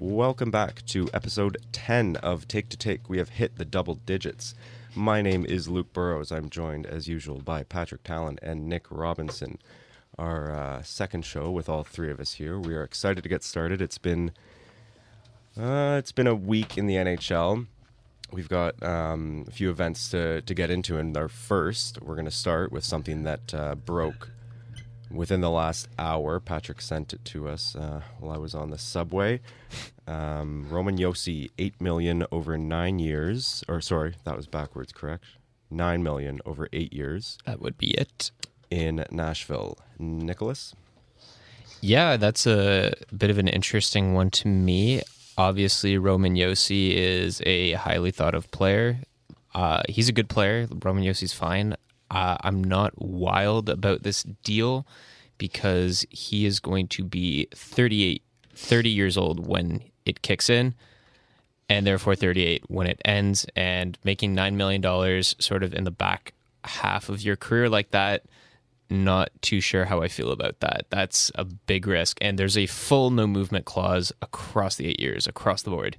Welcome back to episode 10 of Take to Take. We have hit the double digits. My name is Luke Burrows. I'm joined, as usual, by Patrick Talon and Nick Robinson. Our uh, second show with all three of us here. We are excited to get started. It's been uh, it's been a week in the NHL. We've got um, a few events to, to get into, and our first, we're going to start with something that uh, broke within the last hour. Patrick sent it to us uh, while I was on the subway. Um, Roman Josi, eight million over nine years, or sorry, that was backwards. Correct, nine million over eight years That would be it. in Nashville. Nicholas, Yeah, that's a bit of an interesting one to me. Obviously, Roman Josi is a highly thought of player. Uh, he's a good player. Roman Josi's fine. Uh, I'm not wild about this deal because he is going to be 38, 30 years old when it kicks in, and therefore 38 when it ends. And making $9 million sort of in the back half of your career like that, not too sure how I feel about that. That's a big risk. And there's a full no movement clause across the eight years, across the board.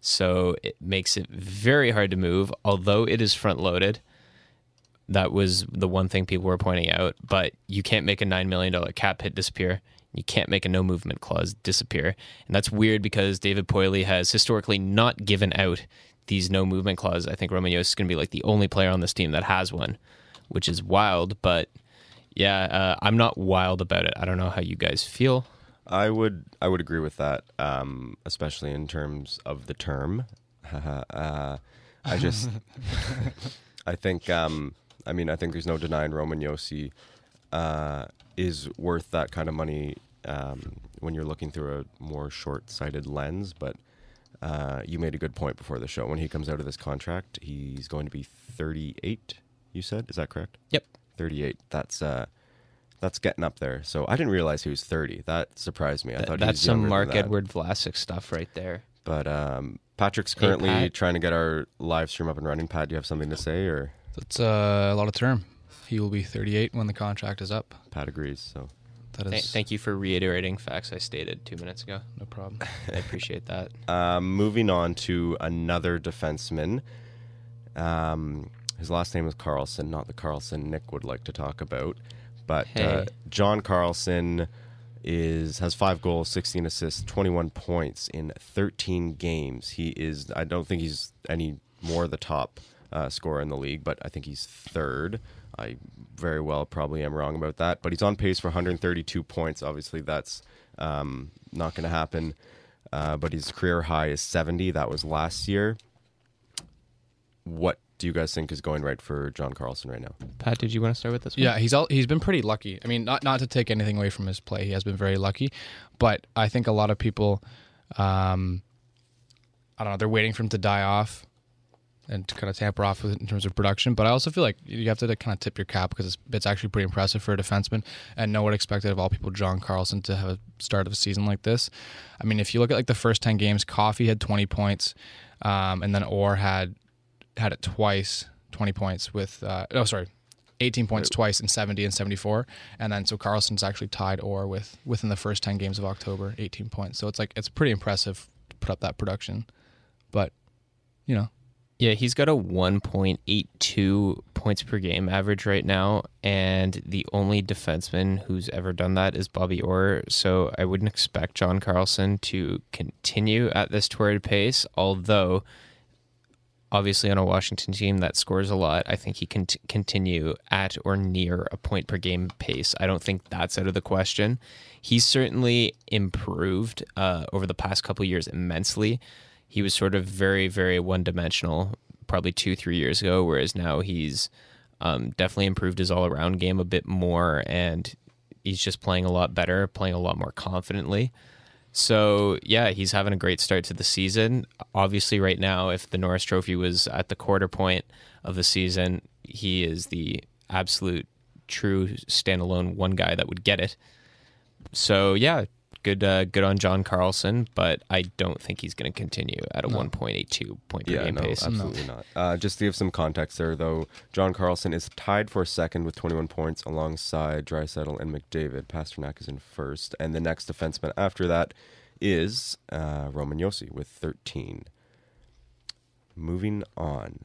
So it makes it very hard to move, although it is front loaded. That was the one thing people were pointing out. But you can't make a $9 million cap hit disappear. You can't make a no movement clause disappear. And that's weird because David Poile has historically not given out these no movement clauses. I think Roman Josi is going to be like the only player on this team that has one, which is wild. But yeah, uh, I'm not wild about it. I don't know how you guys feel. I would I would agree with that, um, especially in terms of the term. uh, I just I think um, I mean I think there's no denying Roman Josi uh, is worth that kind of money um, when you're looking through a more short-sighted lens. But uh, you made a good point before the show. When he comes out of this contract, he's going to be 38. You said is that correct? Yep. 38. That's uh, that's getting up there. So I didn't realize he was 30. That surprised me. I Th- thought that's some Mark that. Edward Vlasic stuff right there. But um, Patrick's Hey, currently Pat. trying to get our live stream up and running. Pat, do you have something to say, or That's uh, a lot of term. He will be 38 when the contract is up. Pat agrees? So That is Th- thank you for reiterating facts I stated two minutes ago. no problem. I appreciate that. um, moving on to another defenseman. Um, his last name is Carlson, not the Carlson Nick would like to talk about. But uh, Hey. John Carlson is has five goals, 16 assists, 21 points in 13 games. He is. I don't think he's any more the top uh, scorer in the league, but I think he's third. I very well probably am wrong about that, but he's on pace for 132 points. Obviously, that's um, not going to happen. Uh, but his career high is 70. That was last year. What do you guys think is going right for John Carlson right now? Pat, did you want to start with this one? Yeah, he's all, he's been pretty lucky. I mean, not not to take anything away from his play, he has been very lucky, but I think a lot of people, um, I don't know, they're waiting for him to die off and to kind of tamper off with it in terms of production. But I also feel like you have to kind of tip your cap because it's, it's actually pretty impressive for a defenseman. And no one expected of all people John Carlson to have a start of a season like this. I mean, if you look at like the first ten games, Coffey had twenty points, um, and then Orr had had it twice, 20 points with, uh, oh, sorry, 18 points twice in 70 and 74. And then so Carlson's actually tied or with within the first 10 games of October, 18 points. So it's like, it's pretty impressive to put up that production. But, you know, Yeah, he's got a 1.82 points per game average right now, and the only defenseman who's ever done that is Bobby Orr. So I wouldn't expect John Carlson to continue at this torrid pace, although obviously on a Washington team that scores a lot, I think he can t- continue at or near a point per game pace. I don't think that's out of the question. He's certainly improved uh, over the past couple years immensely. He was sort of very, very one dimensional probably two, three years ago, whereas now he's um, definitely improved his all around game a bit more and he's just playing a lot better, playing a lot more confidently. So yeah, he's having a great start to the season. Obviously, right now, if the Norris Trophy was at the quarter point of the season, he is the absolute true standalone one guy that would get it. So yeah, good uh, good on John Carlson, but I don't think he's going to continue at a 1.82 point per Yeah, game no, pace. absolutely not. Uh, just to give some context there, though, John Carlson is tied for second with 21 points alongside Draisaitl and McDavid. Pastrnak is in first, and the next defenseman after that is uh, Roman Josi with 13. Moving on,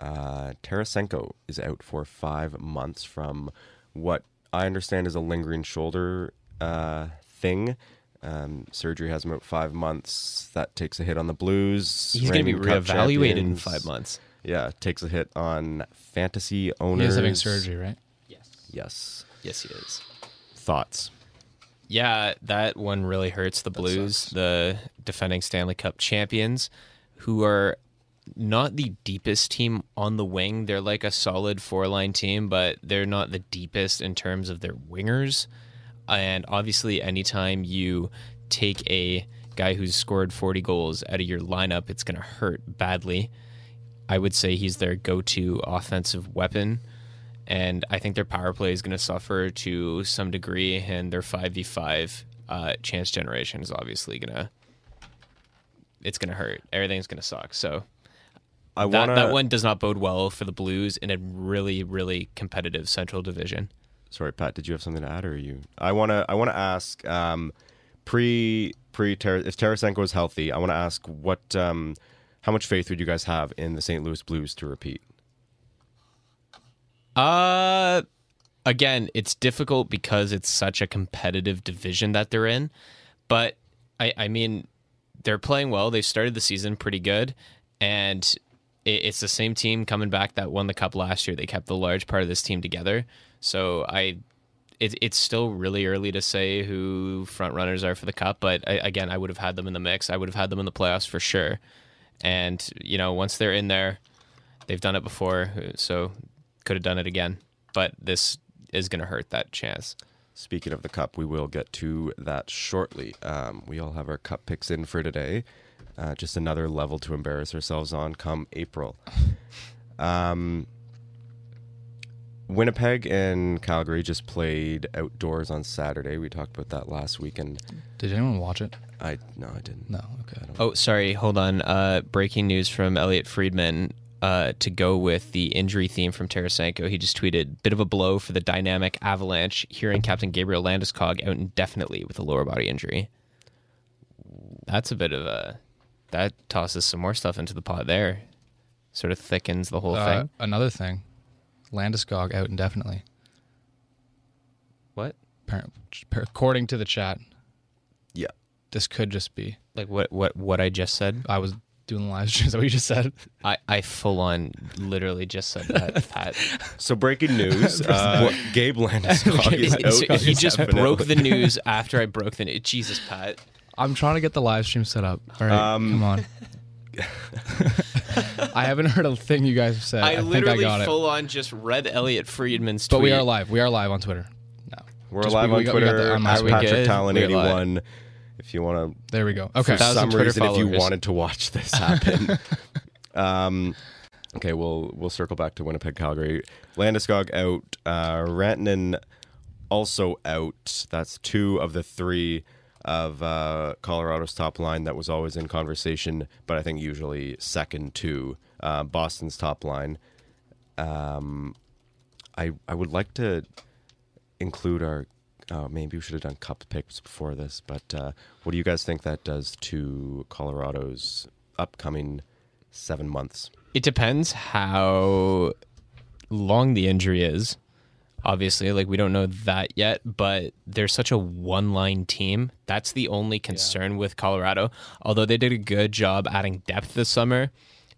uh, Tarasenko is out for five months from what I understand is a lingering shoulder uh, thing. Um, surgery has him out five months. That takes a hit on the Blues. He's going to be reigning Cup reevaluated in five months. Yeah, takes a hit on fantasy He owners. is having surgery, right? Yes. Yes. Yes, he is. Thoughts? Yeah, that one really hurts the Blues, the defending Stanley Cup champions, who are not the deepest team on the wing. They're like a solid four line team, but they're not the deepest in terms of their wingers. And obviously, anytime you take a guy who's scored 40 goals out of your lineup, it's going to hurt badly. I would say he's their go to offensive weapon. And I think their power play is going to suffer to some degree, and their 5v5 uh, chance generation is obviously going to. It's going to hurt. Everything's going to suck. So I that, want that one does not bode well for the Blues in a really, really competitive Central Division. Sorry, Pat. Did you have something to add, or you? I want to. I want to ask. Um, pre pre if Tarasenko is healthy, I want to ask what. Um, how much faith would you guys have in the St. Louis Blues to repeat? Uh again, it's difficult because it's such a competitive division that they're in. But I I mean, they're playing well. They started the season pretty good, and it, it's the same team coming back that won the cup last year. They kept the large part of this team together. So I. It, it's still really early to say who front runners are for the cup, but I, again, I would have had them in the mix. I would have had them in the playoffs for sure. And you know, once they're in there, they've done it before, so could have done it again. But this is going to hurt that chance. Speaking of the cup, we will get to that shortly. Um, we all have our cup picks in for today. Uh, just another level to embarrass ourselves on come April. Um, Winnipeg and Calgary just played outdoors on Saturday. We talked about that last weekend. Did anyone watch it? I no, I didn't. No. Okay. Oh, sorry. Hold on. Uh, breaking news from Elliotte Friedman. Uh, to go with the injury theme from Tarasenko, he just tweeted, "Bit of a blow for the dynamic Avalanche, hearing Captain Gabriel Landeskog out indefinitely with a lower body injury." That's a bit of a that tosses some more stuff into the pot there. Sort of thickens the whole Uh, thing. another thing, Landeskog out indefinitely. What? Appar- According to the chat, Yeah. this could just be. Like what? What? What I just said? I was doing the live stream. Is that what you just said? I, I full on literally just said that, Pat. So breaking news: uh, Gabe Landeskog is out. it's- he just indefinitely. broke the news after I broke the news. Jesus, Pat. I'm trying to get the live stream set up. All right, Um, come on. I haven't heard a thing you guys have said. I, I, think I literally got it. full on just read Elliotte Friedman's tweet. But we are live. We are live on Twitter. No. We're Just- live we- on we got- we got Twitter the- on my. Patrick good? Talon We're eighty live. one. If you want to There we go. Okay. Thousand some Twitter reason if you wanted to watch this happen. um, okay, we'll we'll circle back to Winnipeg, Calgary. Landeskog out. Uh, Rantanen also out. That's two of the three of uh, Colorado's top line that was always in conversation, but I think usually second to uh, Boston's top line. Um, I I would like to include our. Uh, maybe we should have done cup picks before this, but uh, what do you guys think that does to Colorado's upcoming seven months? It depends how long the injury is. Obviously, like we don't know that yet, but they're such a one-line team. That's the only concern with Colorado. Although they did a good job adding depth this summer,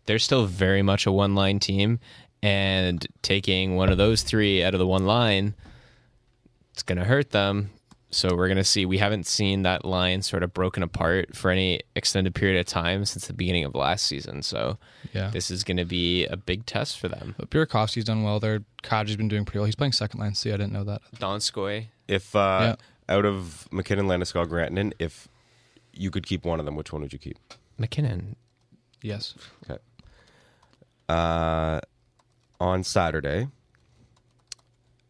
they're still very much a one-line team. And taking one of those three out of the one line, it's going to hurt them. So we're going to see. We haven't seen that line sort of broken apart for any extended period of time since the beginning of last season. So Yeah. this is going to be a big test for them. But Burakovsky's done well there. Kadri's been doing pretty well. He's playing second line. See, I didn't know that. Donskoy. If uh, out of MacKinnon, Landeskog, Rantanen, if you could keep one of them, which one would you keep? MacKinnon. Yes. Okay. Uh, on Saturday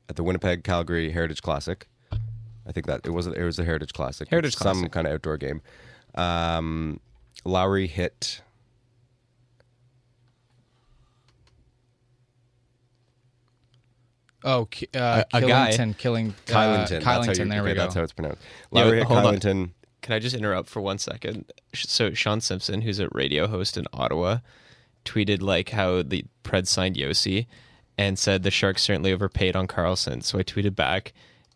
at the Winnipeg Calgary Heritage Classic, I think that it was it was a Heritage Classic, Heritage Classic. some Classic. kind of outdoor game. Um, Lowry hit. Oh, Ki- uh, A- a guy. Killington, killing uh, Kylington. Kylington. that's how you, there okay, we go. That's how it's pronounced. Yeah, Lowry hit hold on. Kylington. Can I just interrupt for one second? Sh- So Sean Simpson, who's a radio host in Ottawa, tweeted like how the Preds signed Josi and said the Sharks certainly overpaid on Karlsson. So I tweeted back,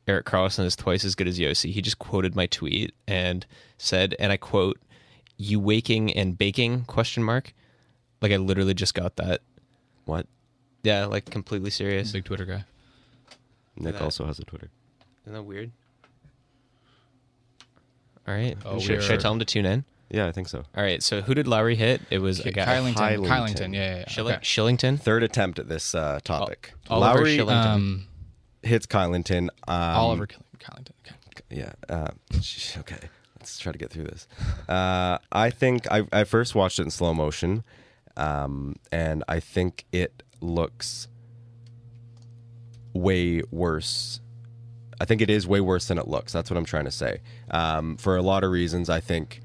Erik Karlsson is twice as good as Josi. He just quoted my tweet and said, and I quote, "You waking and baking?" Question mark. Like I literally just got that. What? Yeah, like completely serious. Big Twitter guy. Nick that. also has a Twitter. Isn't that weird? All right. Oh, should, should I tell him to tune in? Yeah, I think so. All right. So who did Lowry hit? It was a guy. Kylington. Kylington. Kylington. Yeah, yeah. yeah. Shilling- Okay. Shillington. Third attempt at this uh, topic. Oliver Lowry Shillington. Um, hits Kylington. Um, Oliver Kyl- Kylington. Okay. Yeah. Uh, okay. Let's try to get through this. Uh, I think I, I first watched it in slow motion, um, and I think it looks way worse. I think it is way worse than it looks. That's what I'm trying to say. Um, for a lot of reasons, I think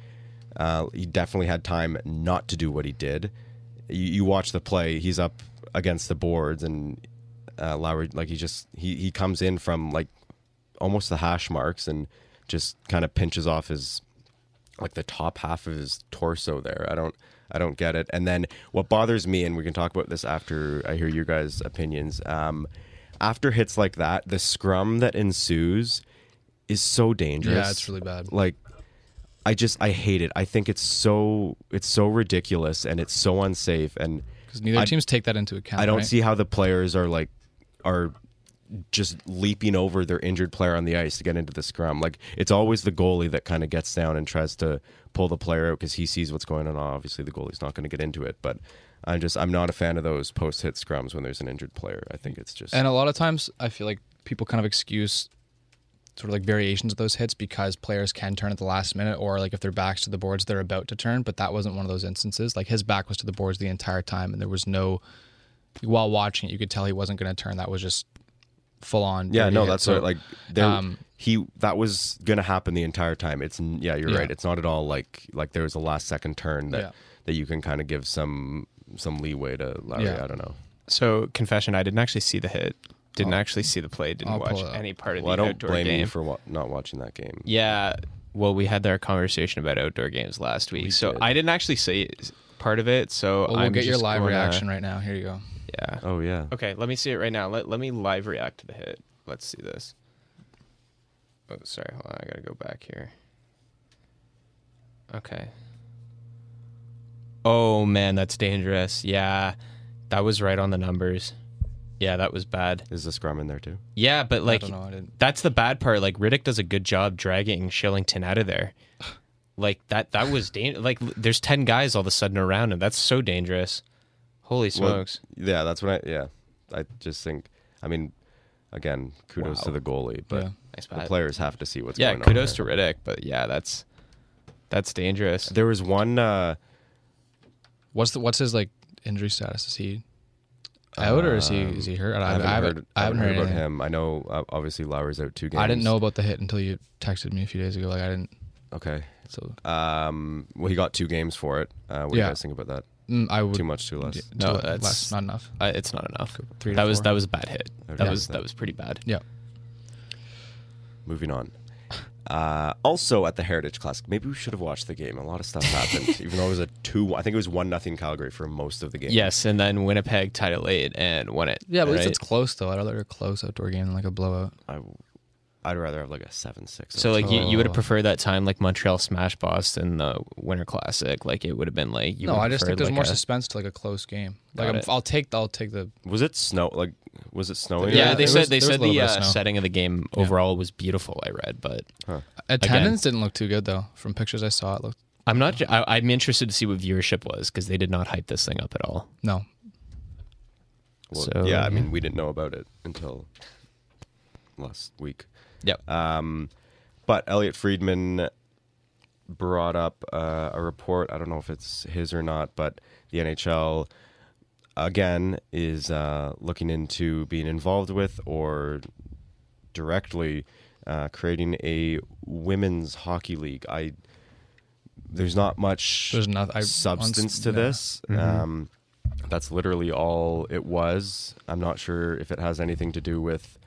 uh, he definitely had time not to do what he did. You, you watch the play; he's up against the boards, and uh, Lowry, like he just he he comes in from like almost the hash marks and just kind of pinches off his like the top half of his torso there. I don't I don't get it. And then what bothers me, and we can talk about this after I hear your guys' opinions. Um, after hits like that, the scrum that ensues is so dangerous. Yeah, it's really bad. Like I just I hate it. I think it's so it's so ridiculous and it's so unsafe and Because neither I- teams take that into account. I don't right? see how the players are like are just leaping over their injured player on the ice to get into the scrum. Like it's always the goalie that kind of gets down and tries to pull the player out because he sees what's going on. Obviously, the goalie's not going to get into it, but I'm just I'm not a fan of those post hit scrums when there's an injured player. I think it's just And a lot of times, I feel like people kind of excuse sort of like variations of those hits because players can turn at the last minute, or like if their backs to the boards, they're about to turn. But that wasn't one of those instances. Like his back was to the boards the entire time, and there was no. While watching it, you could tell he wasn't going to turn. That was just full on. yeah, no, hit. that's So, what like there um, he that was going to happen the entire time. It's yeah, you're Yeah. right. It's not at all like like there was a last second turn that Yeah. that you can kind of give some some leeway to Larry. Yeah. I don't know. So confession, I didn't actually see the hit. Didn't actually see the play. Didn't I'll watch pull it up. any part of Well, I don't outdoor blame game. you for wa- not watching that game. yeah. Well, we had our conversation about outdoor games last week, We so did. I didn't actually see part of it. So Well, we'll I'm get your live gonna- reaction right now. Here you go. Yeah. Oh yeah. Okay, let me see it right now. Let, let me live react to the hit. Let's see this. Oh, sorry. Hold on. I got to go back here. Okay. Oh, man, that's dangerous. Yeah, that was right on the numbers. Yeah, that was bad. Is the scrum in there too? Yeah, but like, I don't know. I didn't. that's the bad part. Like, Rittich does a good job dragging Shillington out of there. Like, that that was dangerous. Like, there's 10 guys all of a sudden around him. That's so dangerous. Holy Well, smokes. yeah, that's what I. Yeah, I just think. I mean, again, kudos Wow. to the goalie, but Yeah. nice the players have to see what's yeah, going kudos on. to Rittich, but yeah, that's that's dangerous. There was one. Uh, What's the what's his like injury status? Is he out or is he is he hurt? I, I haven't, I heard, I haven't heard, about him. I know uh, obviously Lowry's out two games. I didn't know about the hit until you texted me a few days ago. Like I didn't. Okay. So Um. Well, he got two games for it. Uh, what do you Yeah. guys think about that? mm, I would Too much, too less. Yeah, No, too that's- less, not enough. Uh, it's not enough. Three to that was four. that was a bad hit. That Okay. was that was pretty bad. Yeah. Moving on. Uh, also at the Heritage Classic, maybe we should have watched the game. A lot of stuff happened, even though it was a two. I think it was one nothing Calgary for most of the game. Yes, and then Winnipeg tied it late and won it. Yeah, but at least right? it's close though. I'd rather a close outdoor game than like a blowout. I, I'd rather have like a seven six. So like you, you would have Oh. preferred that time like Montreal smash Boston the Winter Classic like it would have been like you no, I just think there's like more a- suspense to like a close game. Like I'm, I'll take I'll take the was it snow? Like was it snowing? yeah, Yeah, they said was- they said the uh, setting of the game Yeah. overall was beautiful. I read, but attendance didn't look too good though. From pictures I saw, it looked I'm not. I, I'm interested to see what viewership was because they did not hype this thing up at all. no. Well, So, yeah, I mean, we didn't know about it until last week. Yep. Um, but Elliotte Friedman brought up uh, a report. I don't know if it's his or not, but the NHL again is uh, looking into being involved with or directly uh, creating a women's hockey league. I there's not much There's nothing. I, substance on- to yeah. this. Um, that's literally all it was. I'm not sure if it has anything to do with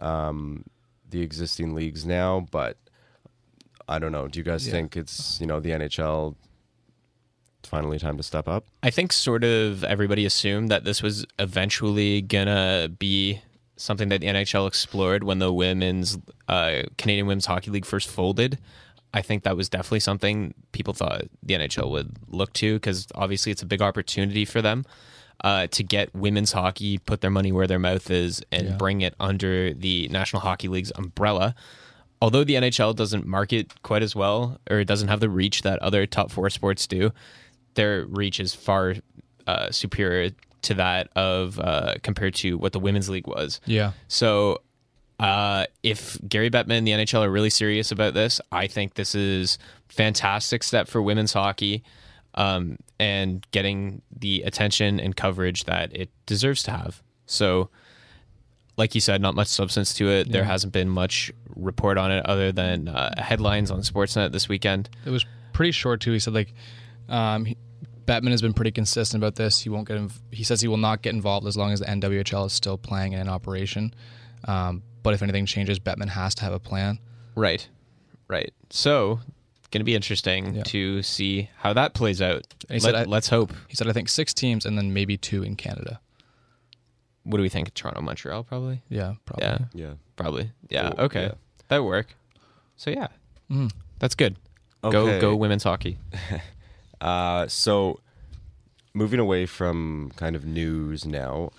um, the existing leagues now, but I don't know. Do you guys Yeah. think it's you know the NHL? Finally time to step up. I think sort of everybody assumed that this was eventually gonna be something that the NHL explored when the women's uh, Canadian Women's Hockey League first folded. I think that was definitely something people thought the NHL would look to because obviously it's a big opportunity for them uh, to get women's hockey, put their money where their mouth is, and Yeah. bring it under the National Hockey League's umbrella. Although the NHL doesn't market quite as well, or it doesn't have the reach that other top four sports do, their reach is far uh, superior to that of uh, compared to what the women's league was. Yeah. So, uh, if Gary Bettman and the NHL are really serious about this, I think this is fantastic step for women's hockey, um, and getting the attention and coverage that it deserves to have. So, like you said, not much substance to it. There hasn't been much report on it other than uh, headlines on Sportsnet this weekend. It was pretty short too. He said like, um, he, Bettman has been pretty consistent about this. He won't get. Inv- he says he will not get involved as long as the NWHL is still playing and in operation. Um, but if anything changes, Bettman has to have a plan. Right. Right. So, going to be interesting Yeah. to see how that plays out. And he said Let, I- let's hope. He said I think six teams and then maybe two in Canada. What do we think? Toronto, Montreal, probably. Yeah, probably. Yeah, Yeah. probably. Yeah. Oh, okay. yeah. That would work. So yeah, Mhm. that's good. Okay. Go go women's hockey. Uh, so, moving away from kind of news now,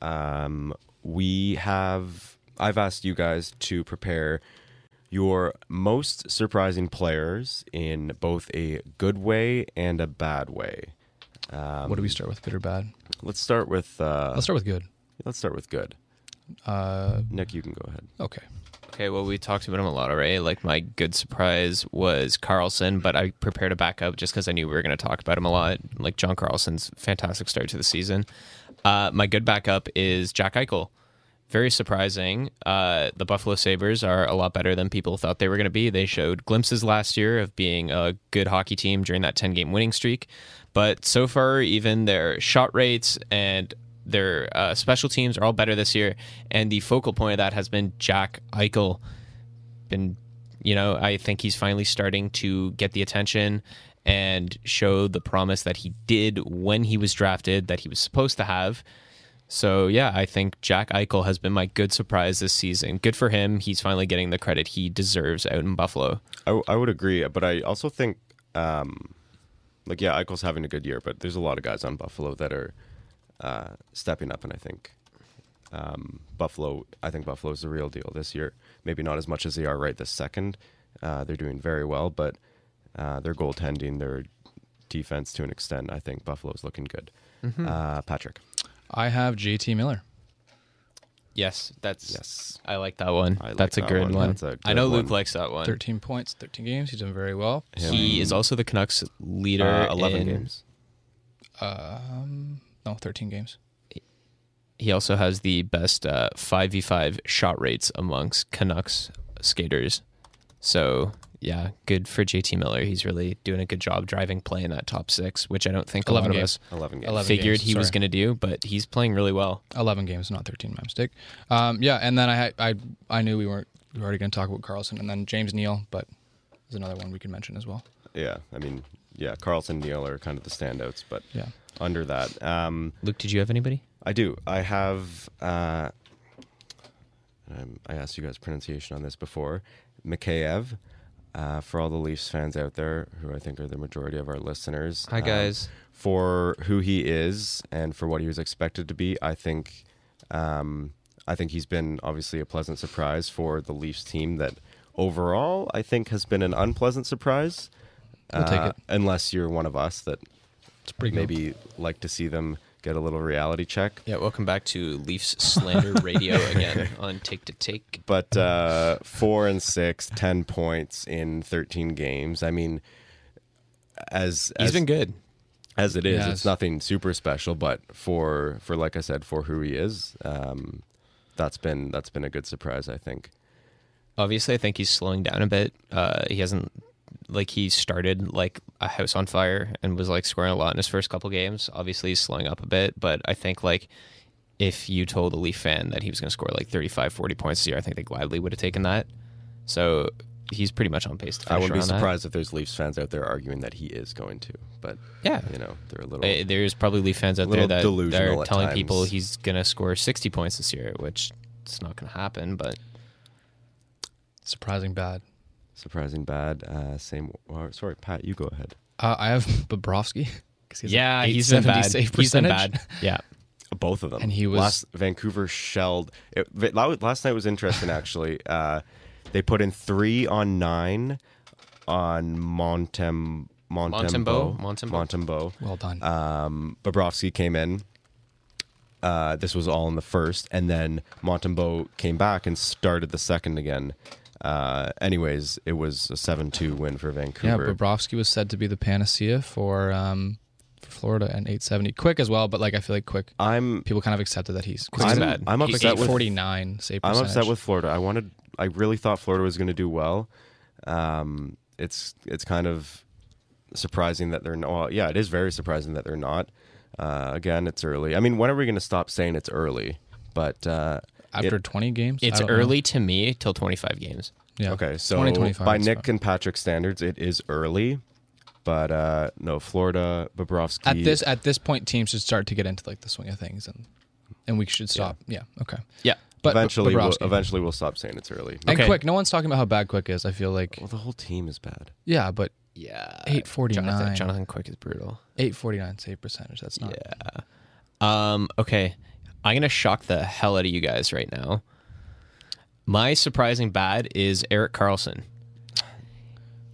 um, we have. I've asked you guys to prepare your most surprising players in both a good way and a bad way. Um, what do we start with? Good or bad? Let's start with. Uh, Let's start with good. let's start with good. Uh, Nick, you can go ahead. okay. Okay, well, we talked about him a lot already. Like, my good surprise was Carlson, but I prepared a backup just because I knew we were going to talk about him a lot. Like, John Carlson's fantastic start to the season. Uh, my good backup is Jack Eichel. Very surprising. Uh, the Buffalo Sabres are a lot better than people thought they were going to be. They showed glimpses last year of being a good hockey team during that 10 game winning streak. But so far, even their shot rates and their uh, special teams are all better this year. And the focal point of that has been Jack Eichel. Been, you know, I think he's finally starting to get the attention and show the promise that he did when he was drafted that he was supposed to have. So yeah, I think Jack Eichel has been my good surprise this season. Good for him. He's finally getting the credit he deserves out in Buffalo. I, w- I would agree, but I also think, um, like, yeah, Eichel's having a good year, but there's a lot of guys on Buffalo that are uh, stepping up, and I think um, Buffalo, I think Buffalo's the real deal this year. Maybe not as much as they are right this second. Uh, they're doing very well, but uh, their goaltending, their defense, to an extent, I think Buffalo's looking good. Uh, Patrick, I have JT Miller. Yes, that's yes, I like that one. Like that's a that good one. one. That's a I good know Luke likes that one. 13 points, 13 games. He's doing very well. Him. He is also the Canucks leader. uh, eleven in- games. Um, no, 13 games. He also has the best uh, 5v5 shot rates amongst Canucks skaters. So, yeah, good for JT Miller. He's really doing a good job driving play in that top six, which I don't think a 11 lot of us Eleven games. 11 figured games, he was going to do, but he's playing really well. 11 games, not 13. My mistake. Um, yeah, and then I I I knew we weren't we were already going to talk about Carlson, and then James Neal, but there's another one we can mention as well. Yeah, I mean, yeah, Carlson, Neal are kind of the standouts, but Yeah. under that, um, Luke, did you have anybody? I do. I have. Uh, um, I asked you guys pronunciation on this before. Mikheyev. Uh, for all the Leafs fans out there, who I think are the majority of our listeners. Hi, um, guys. for who he is and for what he was expected to be, I think. Um, I think he's been obviously a pleasant surprise for the Leafs team. That overall, I think has been an unpleasant surprise. We'll take Uh, it. unless you're one of us that It's pretty good. maybe like to see them get a little reality check. Yeah, welcome back to Leafs Slander Radio again on Take to Take. But uh, four and six, 10 points in 13 games. I mean, as He's as, been good. as it is, Yes. it's nothing super special. But for for like I said, for who he is, um, that's been that's been a good surprise. I think. Obviously, I think he's slowing down a bit. Uh, he hasn't like he started like a house on fire and was like scoring a lot in his first couple games. Obviously, he's slowing up a bit, but I think like if you told a Leaf fan that he was going to score like 35, 40 points this year, I think they gladly would have taken that. So he's pretty much on pace to I finish wouldn't be around that. surprised if there's Leafs fans out there arguing that he is going to, but Yeah. you know they're a little. Uh, There's probably Leaf fans out there little that delusional are at telling people he's gonna score 60 points this year, which it's not gonna happen. But Surprising bad. Surprising bad. Uh, same. Well, sorry, Pat, you go ahead. Uh, I have Bobrovsky. 'cause he has an yeah, he's been bad. Save He's been percentage. bad. Yeah. Both of them. And he was- last Vancouver shelled. It, it- last night was interesting actually. Uh, they put in three on nine on Montem Montembeault Montembeault? Montembeault. Montembeault. Well done. Um, Bobrovsky came in. Uh, this was all in the first, and then Montembeault came back and started the second again. Uh, anyways, it was a seven-two win for Vancouver. yeah, Bobrovsky was said to be the panacea for um, for Florida and 870. Quick as well, but like I feel like quick. I'm People kind of accepted that he's quick. I'm, bad. I'm upset with 849 save I'm upset with Florida. I wanted. I really thought Florida was going to do well. Um, it's it's kind of surprising that they're not. Well, yeah, it is very surprising that they're not. Uh, again, it's early. I mean, when are we going to stop saying it's early? But uh, after it- 20 games. It's don't know. early to me till 25 games. Yeah. okay, so 20, by Nick fine. and Patrick standards, it is early. But uh, no, Florida, Bobrovsky. at this at this point, teams should start to get into like the swing of things, and and we should stop. Yeah. Okay. Yeah. But eventually, we'll, eventually we'll stop saying it's early. and Okay. quick. No one's talking about how bad quick is. I feel like Well, the whole team is bad. yeah, but Yeah. 849. Jonathan, Jonathan Quick is brutal. 849 save percentage. That's not. Yeah. Um, okay. I'm going to shock the hell out of you guys right now. My surprising bad is Erik Karlsson.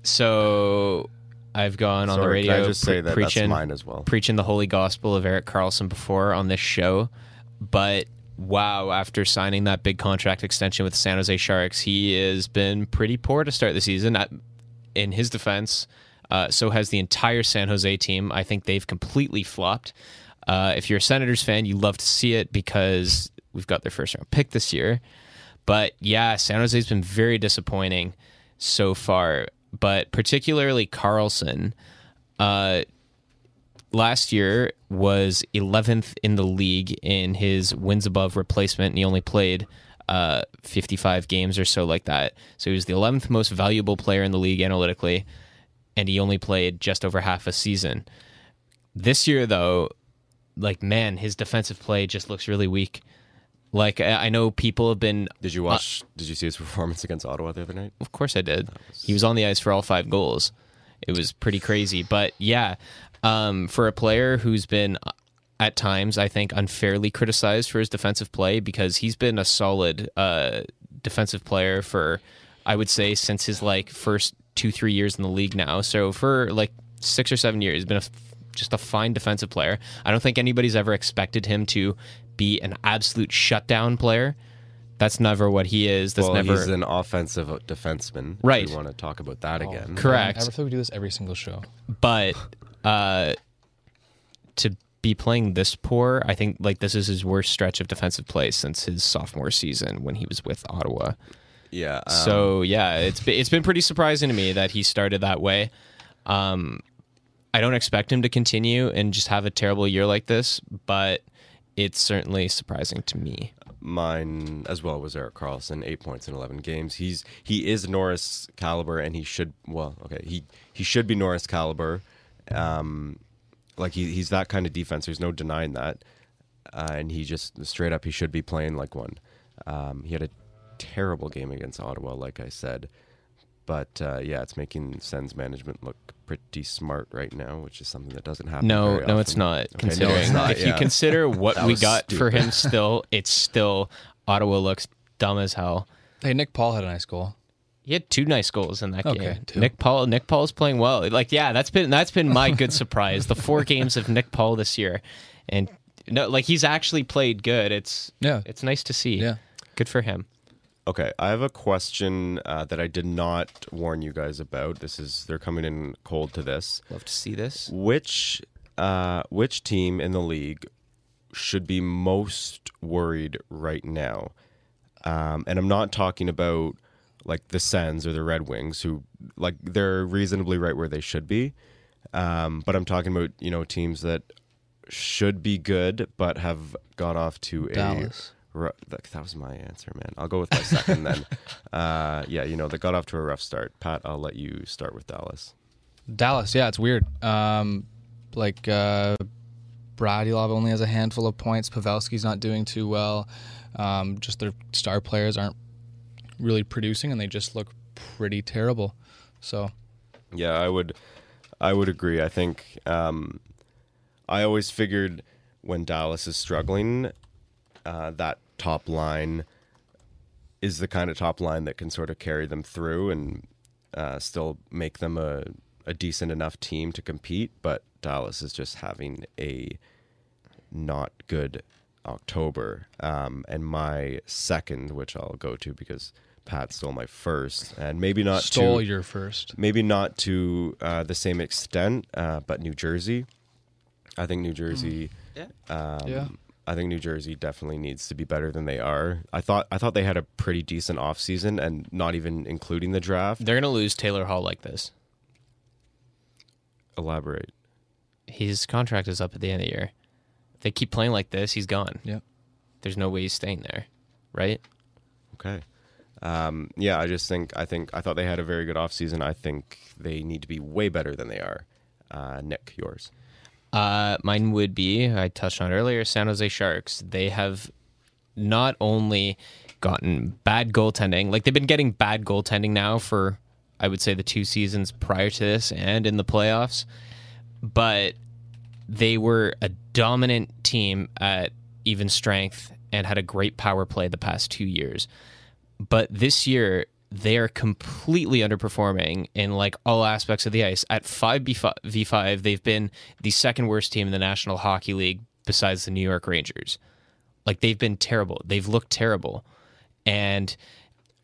So I've gone on the radio can I just pre- say that preaching, that's mine as well. preaching the holy gospel of Erik Karlsson before on this show. But wow, after signing that big contract extension with the San Jose Sharks, he has been pretty poor to start the season. In his defense, uh, so has the entire San Jose team. I think they've completely flopped. Uh, if you're a Senators fan, you love to see it because we've got their first round pick this year. But yeah, San Jose's been very disappointing so far. But particularly Karlsson, uh, last year was 11th in the league in his wins above replacement, and he only played uh, 55 games or so like that. So he was the 11th most valuable player in the league analytically, and he only played just over half a season. This year, though, like man, his defensive play just looks really weak. Like I I know people have been Did you watch? did you see his performance against Ottawa the other night? of course I did. He was on the ice for all five goals. It was pretty crazy. But yeah, um, for a player who's been uh, at times, I think, unfairly criticized for his defensive play because he's been a solid uh, defensive player for, I would say, since his like first two, three years in the league now. So for like six or seven years, he's been a, just a fine defensive player. I don't think anybody's ever expected him to be an absolute shutdown player. That's never what he is. That's well, never he's an offensive defenseman. if Right. We want to talk about that again. correct. I feel we do this every single show. but uh, to be playing this poor, I think like this is his worst stretch of defensive play since his sophomore season when he was with Ottawa. Yeah. um, so yeah, it's been, it's been pretty surprising to me that he started that way. Um, I don't expect him to continue and just have a terrible year like this, but it's certainly surprising to me. mine as well was Erik Karlsson, eight points in eleven games. He's he is Norris caliber, and he should well, okay, he he should be Norris caliber. Um, like he he's that kind of defense. There's no denying that, uh, and he just straight up he should be playing like one. Um, he had a terrible game against Ottawa, like I said. But uh, yeah, it's making Sens management look pretty smart right now, which is something that doesn't happen. No, very no, it's not. Okay, no, considering it's not, if you consider what we was got for him, still it's still Ottawa looks dumb as hell. Hey, Nick Paul had a nice goal. He had two nice goals in that Okay, game. two. Nick Paul, Nick Paul is playing well. Like, yeah, that's been that's been my good surprise. The four games of Nick Paul this year, and no, like he's actually played good. It's Yeah. it's nice to see. Yeah. good for him. Okay, I have a question uh, that I did not warn you guys about. This is they're coming in cold to this. Love to see this. Which uh, which team in the league should be most worried right now? Um, and I'm not talking about like the Sens or the Red Wings, who like they're reasonably right where they should be. Um, but I'm talking about you know teams that should be good but have got off to a Dallas. Ru- that, that was my answer, man. I'll go with my second then. Uh, yeah, you know they got off to a rough start. Pat, I'll let you start with Dallas. Dallas, yeah, it's weird. Um, like uh, Radulov only has a handful of points. Pavelski's not doing too well. Um, just their star players aren't really producing, and they just look pretty terrible. So Yeah, I would, I would agree. I think um, I always figured when Dallas is struggling, uh, that top line is the kind of top line that can sort of carry them through and uh, still make them a, a decent enough team to compete. But Dallas is just having a not good October. Um, and my second, which I'll go to because Pat stole my first, and maybe not stole to, your first. maybe not to uh, the same extent, uh, but New Jersey. I think New Jersey. Yeah. Um, Yeah. I think New Jersey definitely needs to be better than they are. I thought I thought they had a pretty decent offseason and not even including the draft. They're gonna lose Taylor Hall like this. Elaborate. His contract is up at the end of the year. If they keep playing like this, he's gone. Yep. There's no way he's staying there, right? Okay. Um, yeah, I just think I think I thought they had a very good offseason. I think they need to be way better than they are. Uh, Nick, yours. Uh, mine would be I touched on earlier. San Jose Sharks. They have not only gotten bad goaltending, like they've been getting bad goaltending now for I would say the two seasons prior to this and in the playoffs, but they were a dominant team at even strength and had a great power play the past two years. But this year, they are completely underperforming in like all aspects of the ice. At 5v5, they've been the second worst team in the National Hockey League besides the New York Rangers. Like they've been terrible. They've looked terrible. And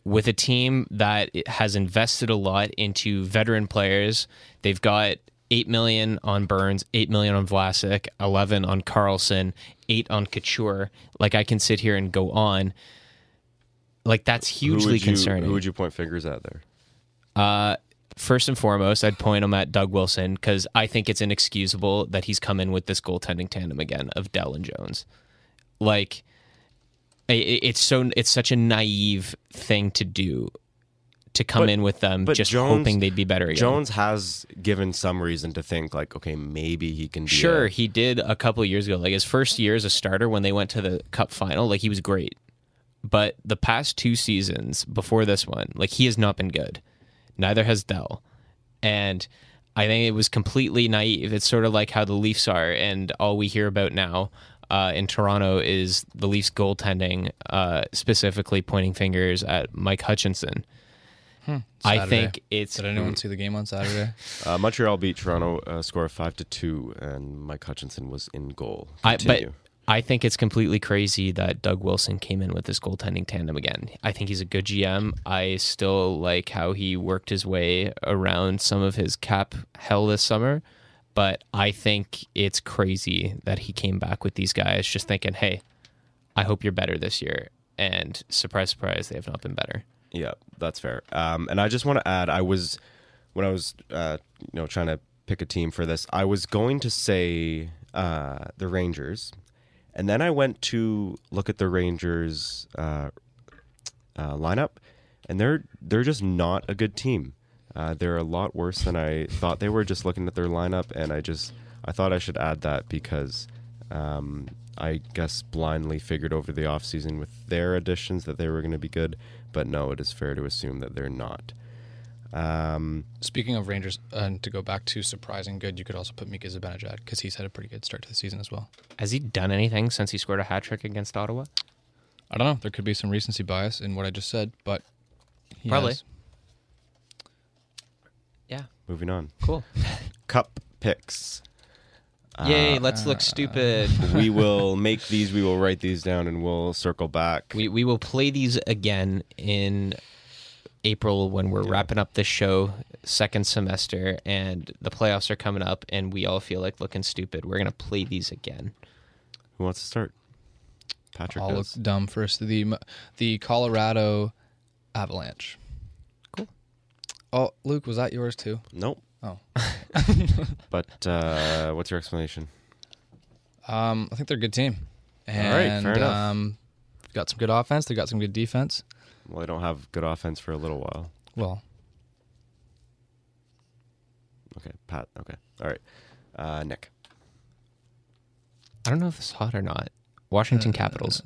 with a team that has invested a lot into veteran players, they've got 8 million on Burns, 8 million on Vlasic, 11 on Karlsson, 8 on Couture. Like I can sit here and go on. Like that's hugely would you- concerning. Who would you point fingers at there? Uh, first and foremost, I'd point him at Doug Wilson because I think it's inexcusable that he's come in with this goaltending tandem again of Dell and Jones. Like, it's so it's such a naive thing to do to come But- in with them but just Jones- hoping they'd be better again. Jones has given some reason to think like, okay, maybe he can. Be Sure, a- he did a couple of years ago. Like his first year as a starter when they went to the cup final, like he was great. But the past two seasons before this one, like he has not been good. Neither has Dell. And I think it was completely naive. It's sort of like how the Leafs are, and all we hear about now uh, in Toronto is the Leafs goaltending, uh, specifically pointing fingers at Mike Hutchinson. I think it's Did anyone see the game on Saturday? Uh, Montreal beat Toronto, uh, score of five to two, and Mike Hutchinson was in goal. I, but Continue. I think it's completely crazy that Doug Wilson came in with this goaltending tandem again. I think he's a good GM. I still like how he worked his way around some of his cap hell this summer, but I think it's crazy that he came back with these guys just thinking, hey, I hope you're better this year. And surprise, surprise, they have not been better. Yeah, that's fair. Um, and I just want to add, I was when I was uh, you know trying to pick a team for this, I was going to say uh, the Rangers, and then I went to look at the Rangers uh, uh, lineup, and they're they're just not a good team. Uh, they're a lot worse than I thought they were. Just looking at their lineup, and I just I thought I should add that because um, I guess blindly figured over the offseason with their additions that they were going to be good, but no, it is fair to assume that they're not. Um, Speaking of Rangers, and to go back to surprising good, you could also put Mika Zibanejad because he's had a pretty good start to the season as well. Has he done anything since he scored a hat trick against Ottawa? I don't know. There could be some recency bias in what I just said, but he Probably. has. Yeah, moving on. cool. Cup picks. Yay, let's look stupid. we will make these. We will write these down, and we'll circle back. We we will play these again in April when we're wrapping up the show second semester and the playoffs are coming up and we all feel like looking stupid. We're gonna play these again. Who wants to start? Patrick I'll look dumb first. The the Colorado Avalanche. Cool. Oh, Luke, was that yours too? Nope. Oh, But uh, what's your explanation? um, I think they're a good team. And, All right, fair enough. Um, got some good offense. They got some good defense. Well, they don't have good offense for a little while. Well, Okay, Pat. Okay, all right. Uh, Nick. I don't know if it's hot or not. Washington Capitals.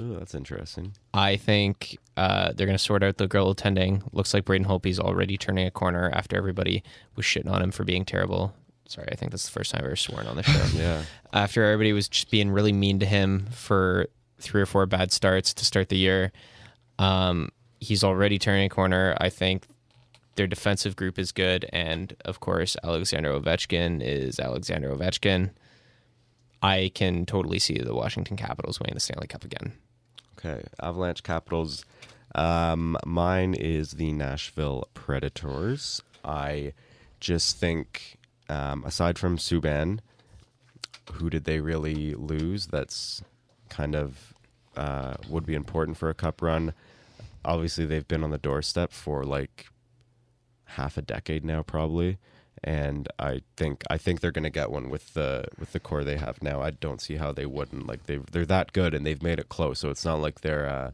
Ooh, that's interesting. I think uh, they're going to sort out the girl goaltending. Looks like Braden Holtby's already turning a corner after everybody was shitting on him for being terrible. Sorry, I think that's the first time I've ever sworn on the show. Yeah. after everybody was just being really mean to him for three or four bad starts to start the year. Um, he's already turning a corner. I think their defensive group is good, and of course, Alexander Ovechkin is Alexander Ovechkin. I can totally see the Washington Capitals winning the Stanley Cup again. Okay, Avalanche Capitals. Um, mine is the Nashville Predators. I just think, um, aside from Subban, who did they really lose? That's kind of uh, would be important for a cup run. Obviously, they've been on the doorstep for like half a decade now, probably, and I think I think they're going to get one with the with the core they have now. I don't see how they wouldn't. Like they they're that good and they've made it close, so it's not like they're. Uh,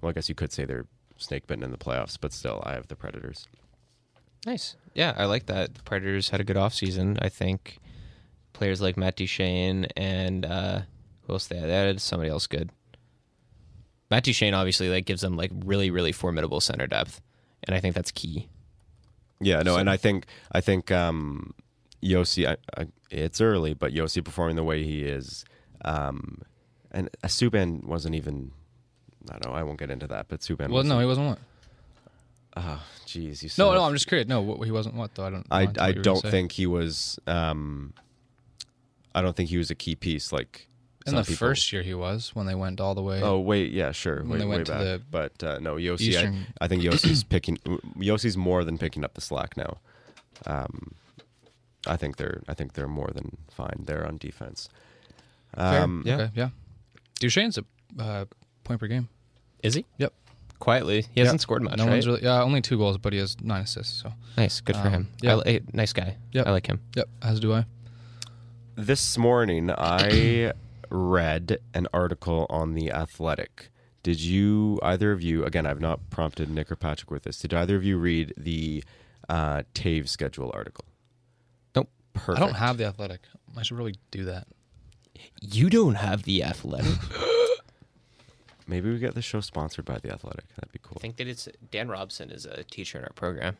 well, I guess you could say they're snake bitten in the playoffs, but still, I have the Predators. Nice. Yeah, I like that. The Predators had a good offseason. I think players like Matt Duchene and uh, who else they had? They added somebody else good. Matt Duchene obviously like gives them like really really formidable center depth, and I think that's key. Yeah, no, So- and I think I think um, Josi. I, I, it's early, but Josi performing the way he is, um, and uh, Subban wasn't even. I don't know. I won't get into that, but Subban. well, no, wasn't- he wasn't what. Oh, jeez, you. No, no, I'm just curious. No, what, he wasn't what though. I don't. I want I what you were gonna don't think he was. Um, I don't think he was a key piece. Like in the people- first year he was when they went all the way. Oh wait, yeah, sure. When Way, they way went to back. the but uh, no, Josi. I, Eastern- I think Josi's picking. Josi's more than picking up the slack now. Um, I think they're. I think they're more than fine. They're on defense. Fair. Um, yeah. Okay, yeah. Duchene's a uh, point per game. Is he? Yep. Quietly, he Yeah. hasn't scored much. No right? one's really. Yeah, only two goals, but he has nine assists. So nice. Good for Um, him. yeah. I li- nice guy. Yep. I like him. yep, as do I. This morning, I read an article on the Athletic. Did you either of you? Again, I've not prompted Nick or Patrick with this. Did either of you read the uh, Toews schedule article? Nope. Perfect. I don't have the athletic. I should really do that. You don't have the athletic. Maybe we get the show sponsored by the Athletic. That'd be cool. I think that it's Dan Robson is a teacher in our program.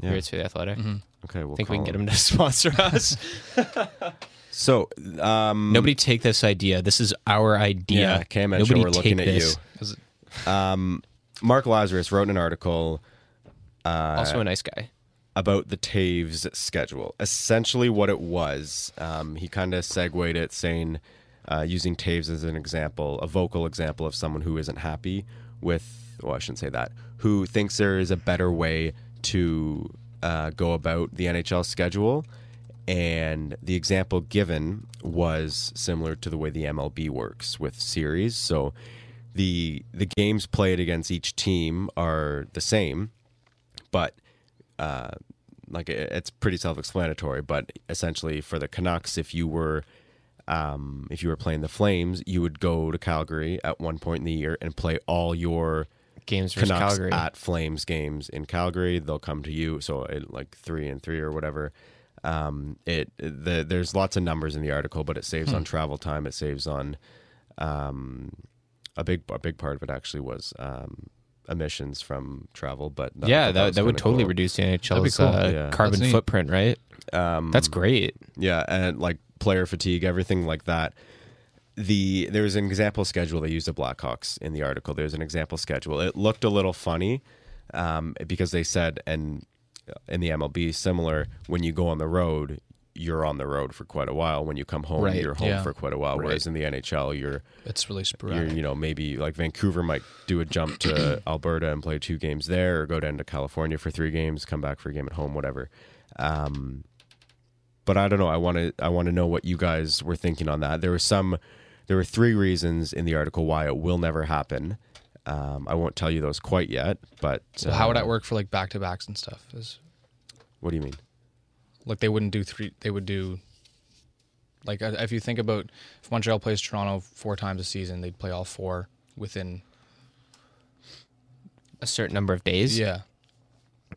Yeah. Here it's for the athletic. Mm-hmm. Okay, we'll I think we call can get him to sponsor us. So, um, Nobody take this idea. This is our idea. Yeah, Cam and Nobody Show, we're looking take at this. you. Um, Mark Lazerus wrote an article uh, Also a nice guy. about the Toews schedule. Essentially, what it was, um, he kind of segued it, saying, uh, using Toews as an example, a vocal example of someone who isn't happy with, well, I shouldn't say that, who thinks there is a better way to uh, go about the NHL schedule. And the example given was similar to the way the MLB works with series. So the the games played against each team are the same, but uh, like it's pretty self-explanatory. But essentially, for the Canucks, if you were um, if you were playing the Flames, you would go to Calgary at one point in the year and play all your Games versus Canucks Calgary. at Flames games in Calgary. They'll come to you, so it, like three and three or whatever. Um, it the, there's lots of numbers in the article, but it saves Hmm. on travel time. It saves on um, a big a big part of it actually was um, emissions from travel. But that- yeah, but that, that would kinda totally cool. reduce the be NHL's cool. uh, Yeah. carbon footprint, right? Um, That's great. Yeah, and like player fatigue, everything like that. The there's an example schedule they used the Blackhawks in the article. There's an example schedule. It looked a little funny um, because they said, and in the MLB, similar when you go on the road, you're on the road for quite a while. When you come home, Right, you're home yeah. for quite a while. Right. Whereas in the NHL, you're it's really you're sporadic. you know maybe like Vancouver might do a jump to Alberta and play two games there, or go down to California for three games, come back for a game at home, whatever. Um, but I don't know. I want to I want to know what you guys were thinking on that. There was some, there were three reasons in the article why it will never happen. Um, I won't tell you those quite yet, but Well, how would uh, that work for like back to backs and stuff? Is What do you mean? like they wouldn't do three. They would do Like uh, if you think about if Montreal plays Toronto four times a season, they'd play all four within. A certain number of days. Yeah.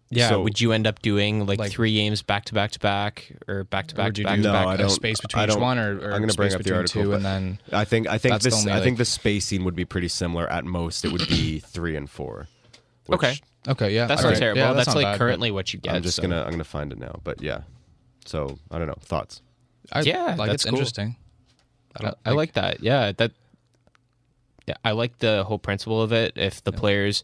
Yeah. So- would you end up doing like, Like- three games back to back to back or back to Or back would to you back do to No, back? I a don't- space between I don't- one, or, or I'm gonna bring space up the article, two, and then I think I think this only, I think the spacing would be pretty similar. At most, it would be three and four. which Okay. okay, yeah, That's all not terrible. Yeah, that's not like bad, currently what you get. I'm just so- gonna I'm gonna find it now. But yeah, so I don't know thoughts. I, Yeah, like that's it's cool. interesting. I I, don't I like that. Yeah, that. Yeah, I like the whole principle of it. If the players,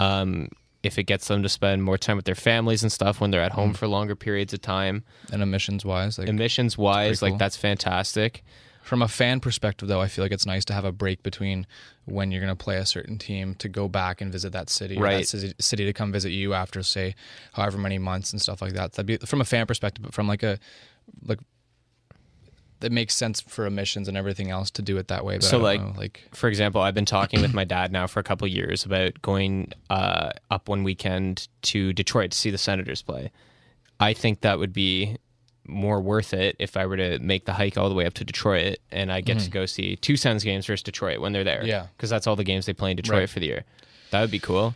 um, if it gets them to spend more time with their families and stuff when they're at home mm. for longer periods of time, and emissions wise, like emissions wise, like cool. that's fantastic. From a fan perspective, though, I feel like it's nice to have a break between when you're going to play a certain team to go back and visit that city, or Right. that city, city to come visit you after, say, however many months and stuff like that. That'd be from a fan perspective, but from like a like that makes sense for emissions and everything else to do it that way. But So, like, know, like For example, I've been talking with my dad now for a couple of years about going uh, up one weekend to Detroit to see the Senators play. I think that would be more worth it if I were to make the hike all the way up to Detroit and I get to go see two Sens games versus Detroit when they're there. Mm-hmm. Yeah. because that's all the games they play in Detroit Right. for the year. That would be cool.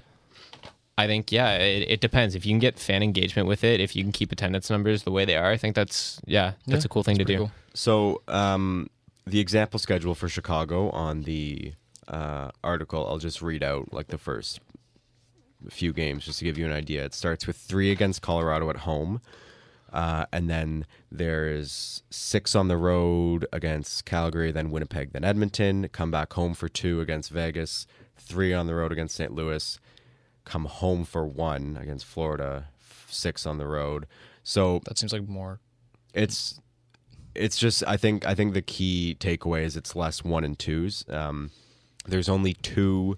I think yeah, it, it depends. If you can get fan engagement with it, if you can keep attendance numbers the way they are, I think that's yeah, that's Yeah, a cool thing to do. cool. So um, the example schedule for Chicago on the uh, article, I'll just read out like the first few games just to give you an idea. It starts with three against Colorado at home. Uh, and then there's six on the road against Calgary, then Winnipeg, then Edmonton. Come back home for two against Vegas. Three on the road against St. Louis. Come home for one against Florida. Six on the road. So that seems like more. it's it's just I think I think the key takeaway is it's less one and twos. Um, there's only two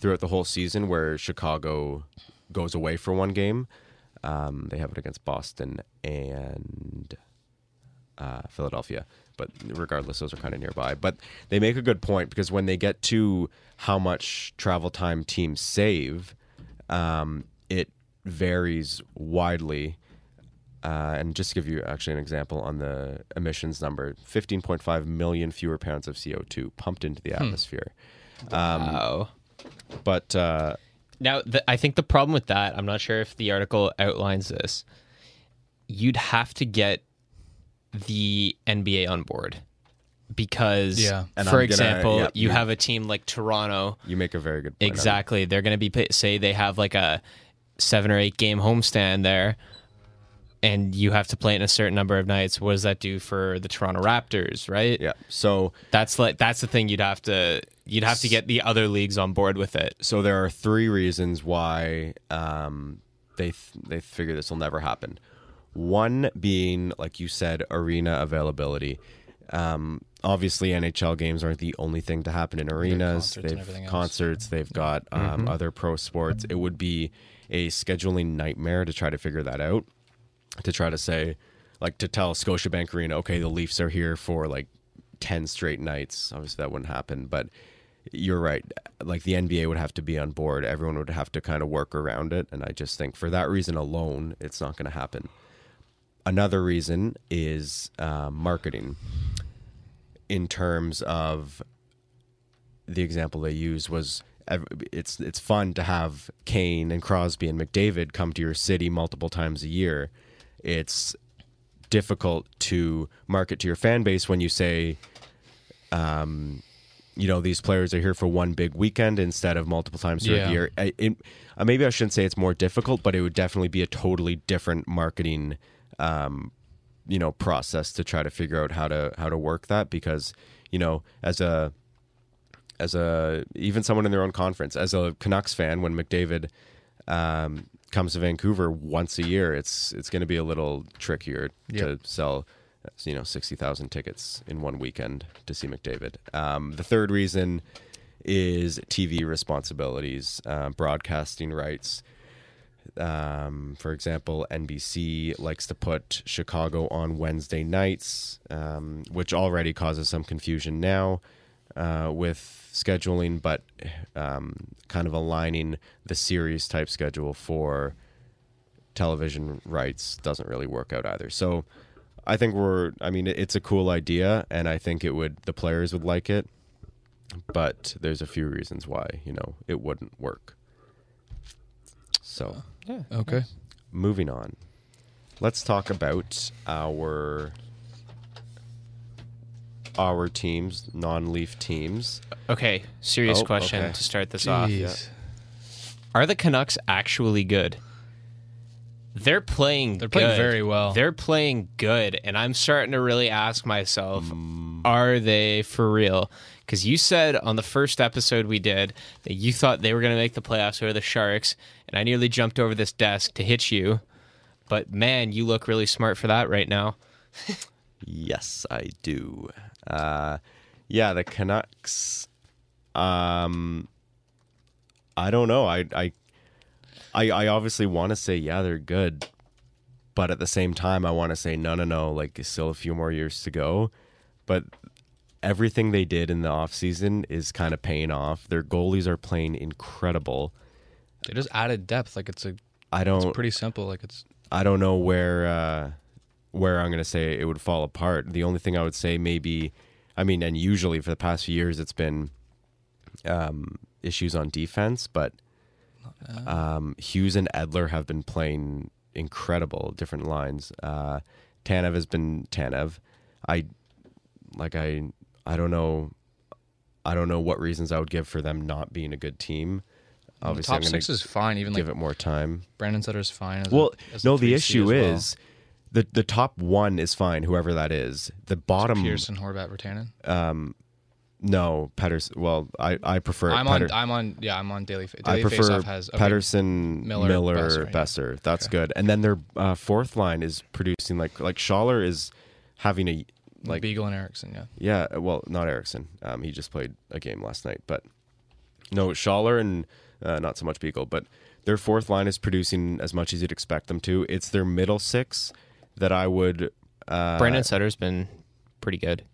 throughout the whole season where Chicago goes away for one game. Um, they have it against Boston and uh, Philadelphia, but regardless, those are kind of nearby. But they make a good point because when they get to how much travel time teams save, um, it varies widely. Uh, and just to give you actually an example on the emissions number 15.5 million fewer pounds of CO2 pumped into the atmosphere. Wow. But uh, Now, the, I think the problem with that, I'm not sure if the article outlines this. You'd have to get the NBA on board because, Yeah. And for gonna- example, yeah, you you- have a team like Toronto. you make a very good point. Exactly. They're going to be say they have like a seven or eight game homestand there, and you have to play it in a certain number of nights. What does that do for the Toronto Raptors? Right. Yeah. So That's like that's the thing you'd have to you'd have to get the other leagues on board with it. so there are three reasons why um, they th- they figure this will never happen. One being, like you said, arena availability. Um, obviously, NHL games aren't the only thing to happen in arenas. concerts They've everything else. concerts. They've got um, other pro sports. It would be a scheduling nightmare to try to figure that out. To try to say, like, to tell Scotiabank Arena, okay, the Leafs are here for like ten straight nights. Obviously, that wouldn't happen, but you're right. Like the NBA would have to be on board. Everyone would have to kind of work around it. And I just think for that reason alone, it's not going to happen. Another reason is uh, marketing. In terms of the example they used was it's it's fun to have Kane and Crosby and McDavid come to your city multiple times a year. It's difficult to market to your fan base when you say um, you know these players are here for one big weekend instead of multiple times throughout Yeah. the year. I, it, uh, maybe I shouldn't say it's more difficult, but it would definitely be a totally different marketing, um, you know, process to try to figure out how to how to work that because you know as a as a even someone in their own conference as a Canucks fan when McDavid um, comes to Vancouver once a year, it's it's going to be a little trickier to sell you know 60,000 tickets in one weekend to see McDavid. Um, the third reason is TV responsibilities, uh, broadcasting rights. Um, for example, NBC likes to put Chicago on Wednesday nights, um, which already causes some confusion now uh, with scheduling, but um, kind of aligning the series type schedule for television rights doesn't really work out either. So I think we're. I mean, it's a cool idea, and I think it would. The players would like it, but there's a few reasons why you know it wouldn't work. So, Yeah. Okay. moving on, let's talk about our our teams, non-leaf teams. Okay, serious Oh, question okay. to start this off. Jeez. Are the Canucks actually good? They're playing They're playing good. very well. They're playing good, and I'm starting to really ask myself, Mm. are they for real? Because you said on the first episode we did that you thought they were going to make the playoffs over the Sharks, and I nearly jumped over this desk to hit you. But man, you look really smart for that right now. Yes, I do. Uh, yeah, the Canucks. Um, I don't know. I I I, I obviously want to say yeah, they're good, but at the same time, I want to say no, no, no. Like, it's still a few more years to go. But everything they did in the offseason is kind of paying off. Their goalies are playing incredible. They just added depth. Like it's a I don't it's pretty simple. Like it's I don't know where uh, where I'm gonna say it would fall apart. The only thing I would say maybe, I mean, and usually for the past few years it's been um, issues on defense, but um, Hughes and Edler have been playing incredible different lines. Uh, Tanev has been Tanev. I like I I don't know. I don't know what reasons I would give for them not being a good team. Obviously, top six is fine. Even give like it more time. Brandon Sutter's fine. As a- Well, a no, the 3C issue as well. Is the the top one is fine, whoever that is. The bottom, Pearson, Horvat, Virtanen. um, no, Petters. Well, I I prefer I'm on. I'm on. Yeah, I'm on daily. Fa- I prefer Faceoff has okay, Pettersson, Miller, Miller, Boeser, Boeser. That's Okay. good. And then their uh, fourth line is producing like like Schaller is having a like Beagle and Eriksson. Yeah. yeah. Well, not Eriksson. Um, he just played a game last night, but no Schaller and uh, not so much Beagle, but their fourth line is producing as much as you'd expect them to. It's their middle six that I would. Uh, Brandon Sutter's been pretty good,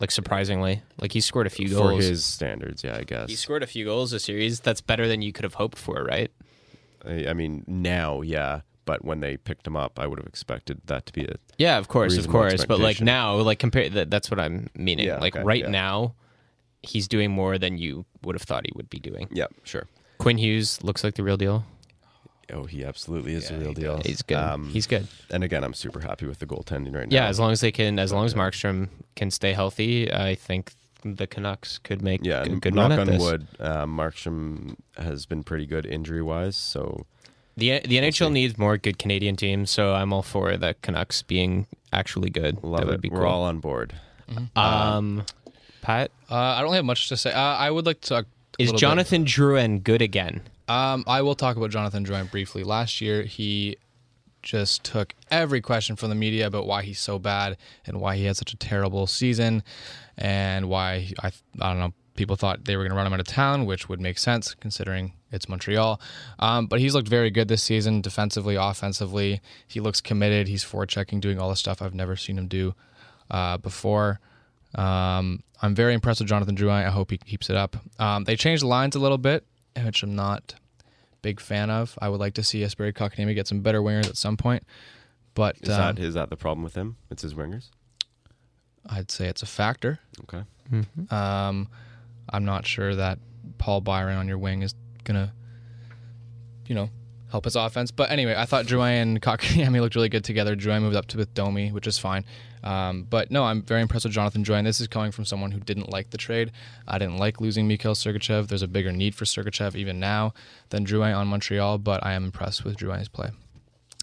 like surprisingly. Like he scored a few for goals. his standards, yeah, I guess. He scored a few goals this series. That's better than you could have hoped for, right? I, I mean, now, yeah, but when they picked him up, I would have expected that to be a Yeah, of course, of Reasonable course. But like expectation. now, like compare that. That's what I'm meaning. Yeah, like okay, right yeah. now, he's doing more than you would have thought he would be doing. yeah, sure. Quinn Hughes looks like the real deal. Oh, he absolutely is Yeah, the real deal. does. He's good. Um, he's good. and again, I'm super happy with the goaltending right now. Yeah, as long as they can, as long as Markstrom can stay healthy, I think the Canucks could make yeah, a and good knock run at on this. wood. Uh, Markstrom has been pretty good injury wise, so The the NHL see. needs more good Canadian teams, so I'm all for the Canucks being actually good. love that it. would be We're cool. all on board. um, Pat, Uh, I don't have much to say. Uh, I would like to. Talk a is little bit- Jonathan Drouin good again? Um, I will talk about Jonathan Drouin briefly. Last year, he just took every question from the media about why he's so bad and why he had such a terrible season, and why I I don't know. People thought they were going to run him out of town, which would make sense considering it's Montreal. Um, but he's looked very good this season, defensively, offensively. He looks committed. He's forechecking, doing all the stuff I've never seen him do uh, before. Um, I'm very impressed with Jonathan Drouin. I hope he keeps it up. Um, they changed the lines a little bit, which I'm not big fan of. I would like to see Jesperi Kotkaniemi get some better wingers at some point, but Is um, that is that the problem with him? It's his wingers. I'd say it's a factor. Okay. Um, I'm not sure that Paul Byron on your wing is gonna, you know, help his offense. But anyway, I thought Drouin and Kotkaniemi looked really good together. Drouin moved up to with Domi, which is fine. Um, but no, I'm very impressed with Jonathan Drouin. This is coming from someone who didn't like the trade. I didn't like losing Mikhail Sergachev. There's a bigger need for Sergachev even now than Drouin on Montreal, but I am impressed with Drouin's play.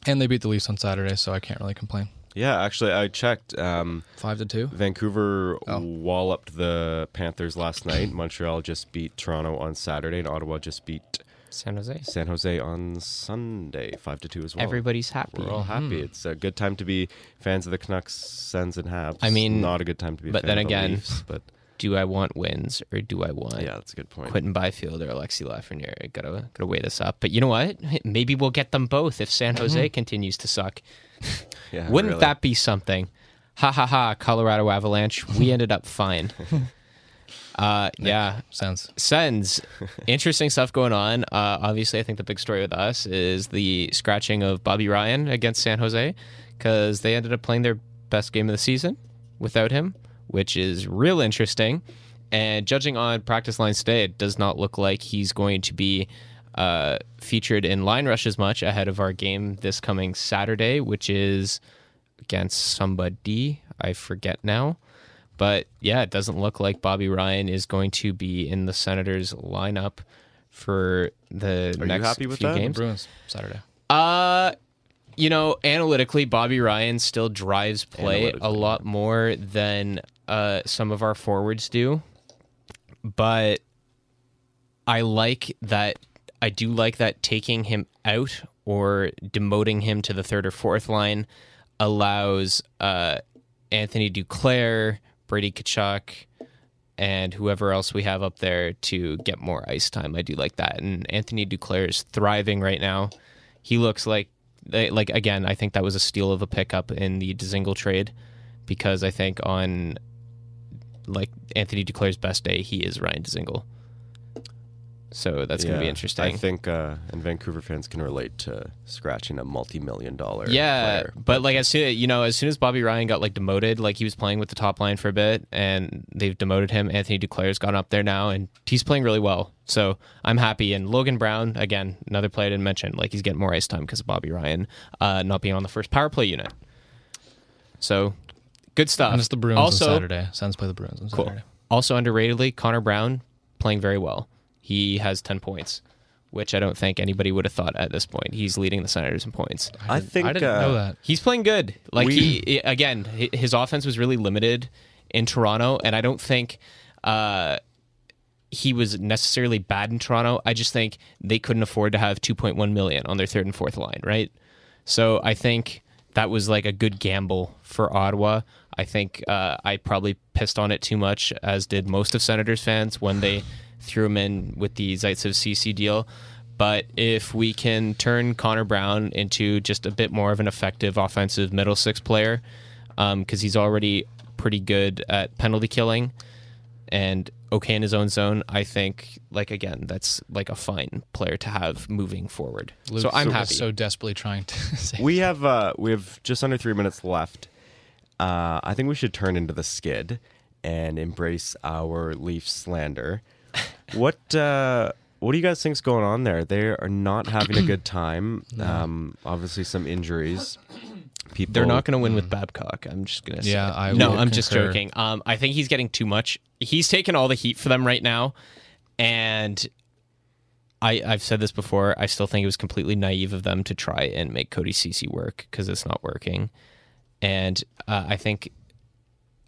And they beat the Leafs on Saturday, so I can't really complain. Yeah, actually, I checked. Um, Five to two. Vancouver Oh. walloped the Panthers last night. Montreal just beat Toronto on Saturday, and Ottawa just beat San Jose. San Jose on Sunday, five to two as well. Everybody's happy. We're all mm-hmm. happy. It's a good time to be fans of the Canucks, Sens, and Habs. I mean, not a good time to be. But fan then of the again- Leafs, but Do I want wins or do I want yeah, that's a good point. Quinton Byfield or Alexi Lafreniere? Gotta gotta weigh this up. But you know what? Maybe we'll get them both if San Jose mm-hmm. continues to suck. Yeah, Wouldn't really. that be something? Ha ha ha! Colorado Avalanche. We ended up fine. Uh, yeah, sounds Sens, interesting stuff going on. Uh, obviously, I think the big story with us is the scratching of Bobby Ryan against San Jose because they ended up playing their best game of the season without him, which is real interesting. And judging on practice lines today, it does not look like he's going to be uh, featured in line rush as much ahead of our game this coming Saturday, which is against somebody. I forget now. But yeah, it doesn't look like Bobby Ryan is going to be in the Senators lineup for the Are you next happy with few that? games. Bruins Saturday. Uh you know, analytically, Bobby Ryan still drives play a lot more than uh, some of our forwards do. But I like that. I do like that taking him out or demoting him to the third or fourth line allows uh, Anthony Duclair, Brady Tkachuk, and whoever else we have up there to get more ice time. I do like that. And Anthony Duclair is thriving right now. He looks like like again, I think that was a steal of a pickup in the Dzingel trade because I think on like Anthony Duclair's best day, he is Ryan Dzingel. So that's going to be interesting. I think, uh, and Vancouver fans can relate to scratching a multi-million dollar. Yeah, player. but like as soon you know, as soon as Bobby Ryan got like demoted, like he was playing with the top line for a bit, and they've demoted him. Anthony Duclair's gone up there now, and he's playing really well. So I'm happy. And Logan Brown, again, another player I didn't mention, like he's getting more ice time because of Bobby Ryan uh, not being on the first power play unit. So good stuff. And it's the Bruins also, on Saturday. Sens play the Bruins on Cool. Saturday. Also underratedly, Connor Brown playing very well. He has ten points, which I don't think anybody would have thought at this point. He's leading the Senators in points. I didn't- think I didn't uh, know that. He's playing good. Like We- he again, his offense was really limited in Toronto, and I don't think uh, he was necessarily bad in Toronto. I just think they couldn't afford to have 2.1 million on their third and fourth line, right? So I think that was like a good gamble for Ottawa. I think uh, I probably pissed on it too much, as did most of Senators fans when they threw him in with the Zaitsev Ceci deal. But if we can turn Connor Brown into just a bit more of an effective offensive middle six player, because he's already pretty good at penalty killing and okay in his own zone, I think like again that's like a fine player to have moving forward. so I'm is happy. So desperately trying to say. We have uh, we have just under three minutes left. Uh, I think we should turn into the skid and embrace our Leaf slander. What uh, what do you guys think's going on there? They are not having a good time. Um, obviously, some injuries. People. They're not going to win with Babcock. I'm just going to say. Yeah, I no, I'm just joking. Um, I think he's getting too much. He's taking all the heat for them right now, and I I've said this before. I still think it was completely naive of them to try and make Cody Ceci work because it's not working, and uh, I think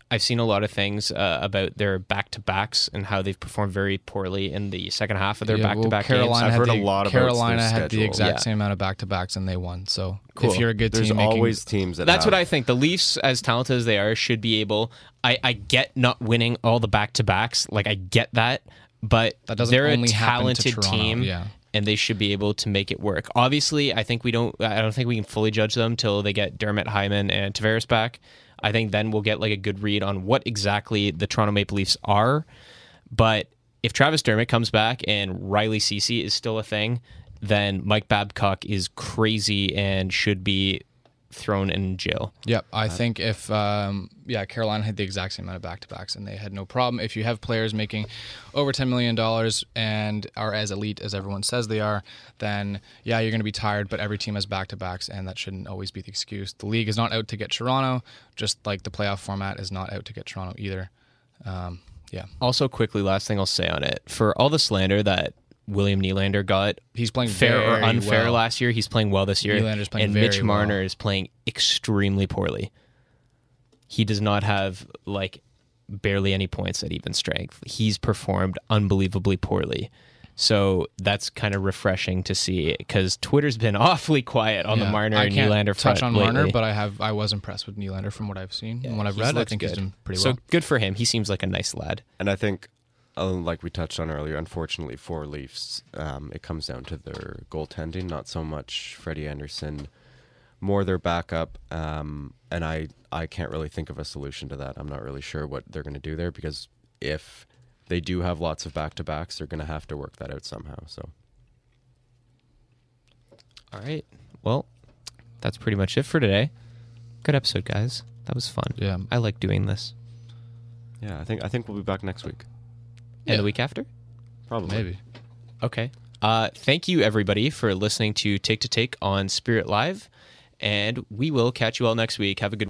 I've seen a lot of things uh, about their back to backs and how they've performed very poorly in the second half of their back to well, back Carolina games. I've had heard a the, lot about Carolina their had the exact Yeah. same amount of back to backs and they won. So Cool. if you're a good There's team, making, always teams that. That's have, what I think. The Leafs, as talented as they are, should be able. I, I get not winning all the back to backs. Like I get that, but That doesn't they're only a happen to talented Toronto, team, yeah. and they should be able to make it work. Obviously, I think we don't. I don't think we can fully judge them till they get Dermott Hyman and Tavares back. I think then we'll get like a good read on what exactly the Toronto Maple Leafs are. But if Travis Dermott comes back and Riley Ceci is still a thing, then Mike Babcock is crazy and should be thrown in jail. Yep, I think if um, yeah, Carolina had the exact same amount of back to backs and they had no problem. If you have players making over ten million dollars and are as elite as everyone says they are, then yeah, you're going to be tired. But every team has back to backs, and that shouldn't always be the excuse. The league is not out to get Toronto, just like the playoff format is not out to get Toronto either. Um, yeah, Also, quickly, last thing I'll say on it for all the slander that William Nylander got, he's playing fair or unfair well. last year, he's playing well this year. Nylander's playing and very Mitch Marner well. is playing extremely poorly. He does not have like barely any points at even strength. He's performed unbelievably poorly. So that's kind of refreshing to see because Twitter's been awfully quiet on the Marner and Nylander front touch on lately. Marner, but I have I was impressed with Nylander from what I've seen and what I've read. I looked think he's good. doing pretty so well. good for him. He seems like a nice lad. And I think, uh, like we touched on earlier, unfortunately for Leafs, um, it comes down to their goaltending, not so much Freddie Andersen, more their backup. Um, and I, I can't really think of a solution to that. I'm not really sure what they're going to do there because if they do have lots of back to backs, they're going to have to work that out somehow. So All right. Well, that's pretty much it for today. Good episode, guys. That was fun. Yeah. I like doing this. Yeah, I think I think we'll be back next week. And Yeah. the week after? Probably. Maybe. Okay. Uh, thank you, everybody, for listening to Take to Take on Spirit Live. And we will catch you all next week. Have a good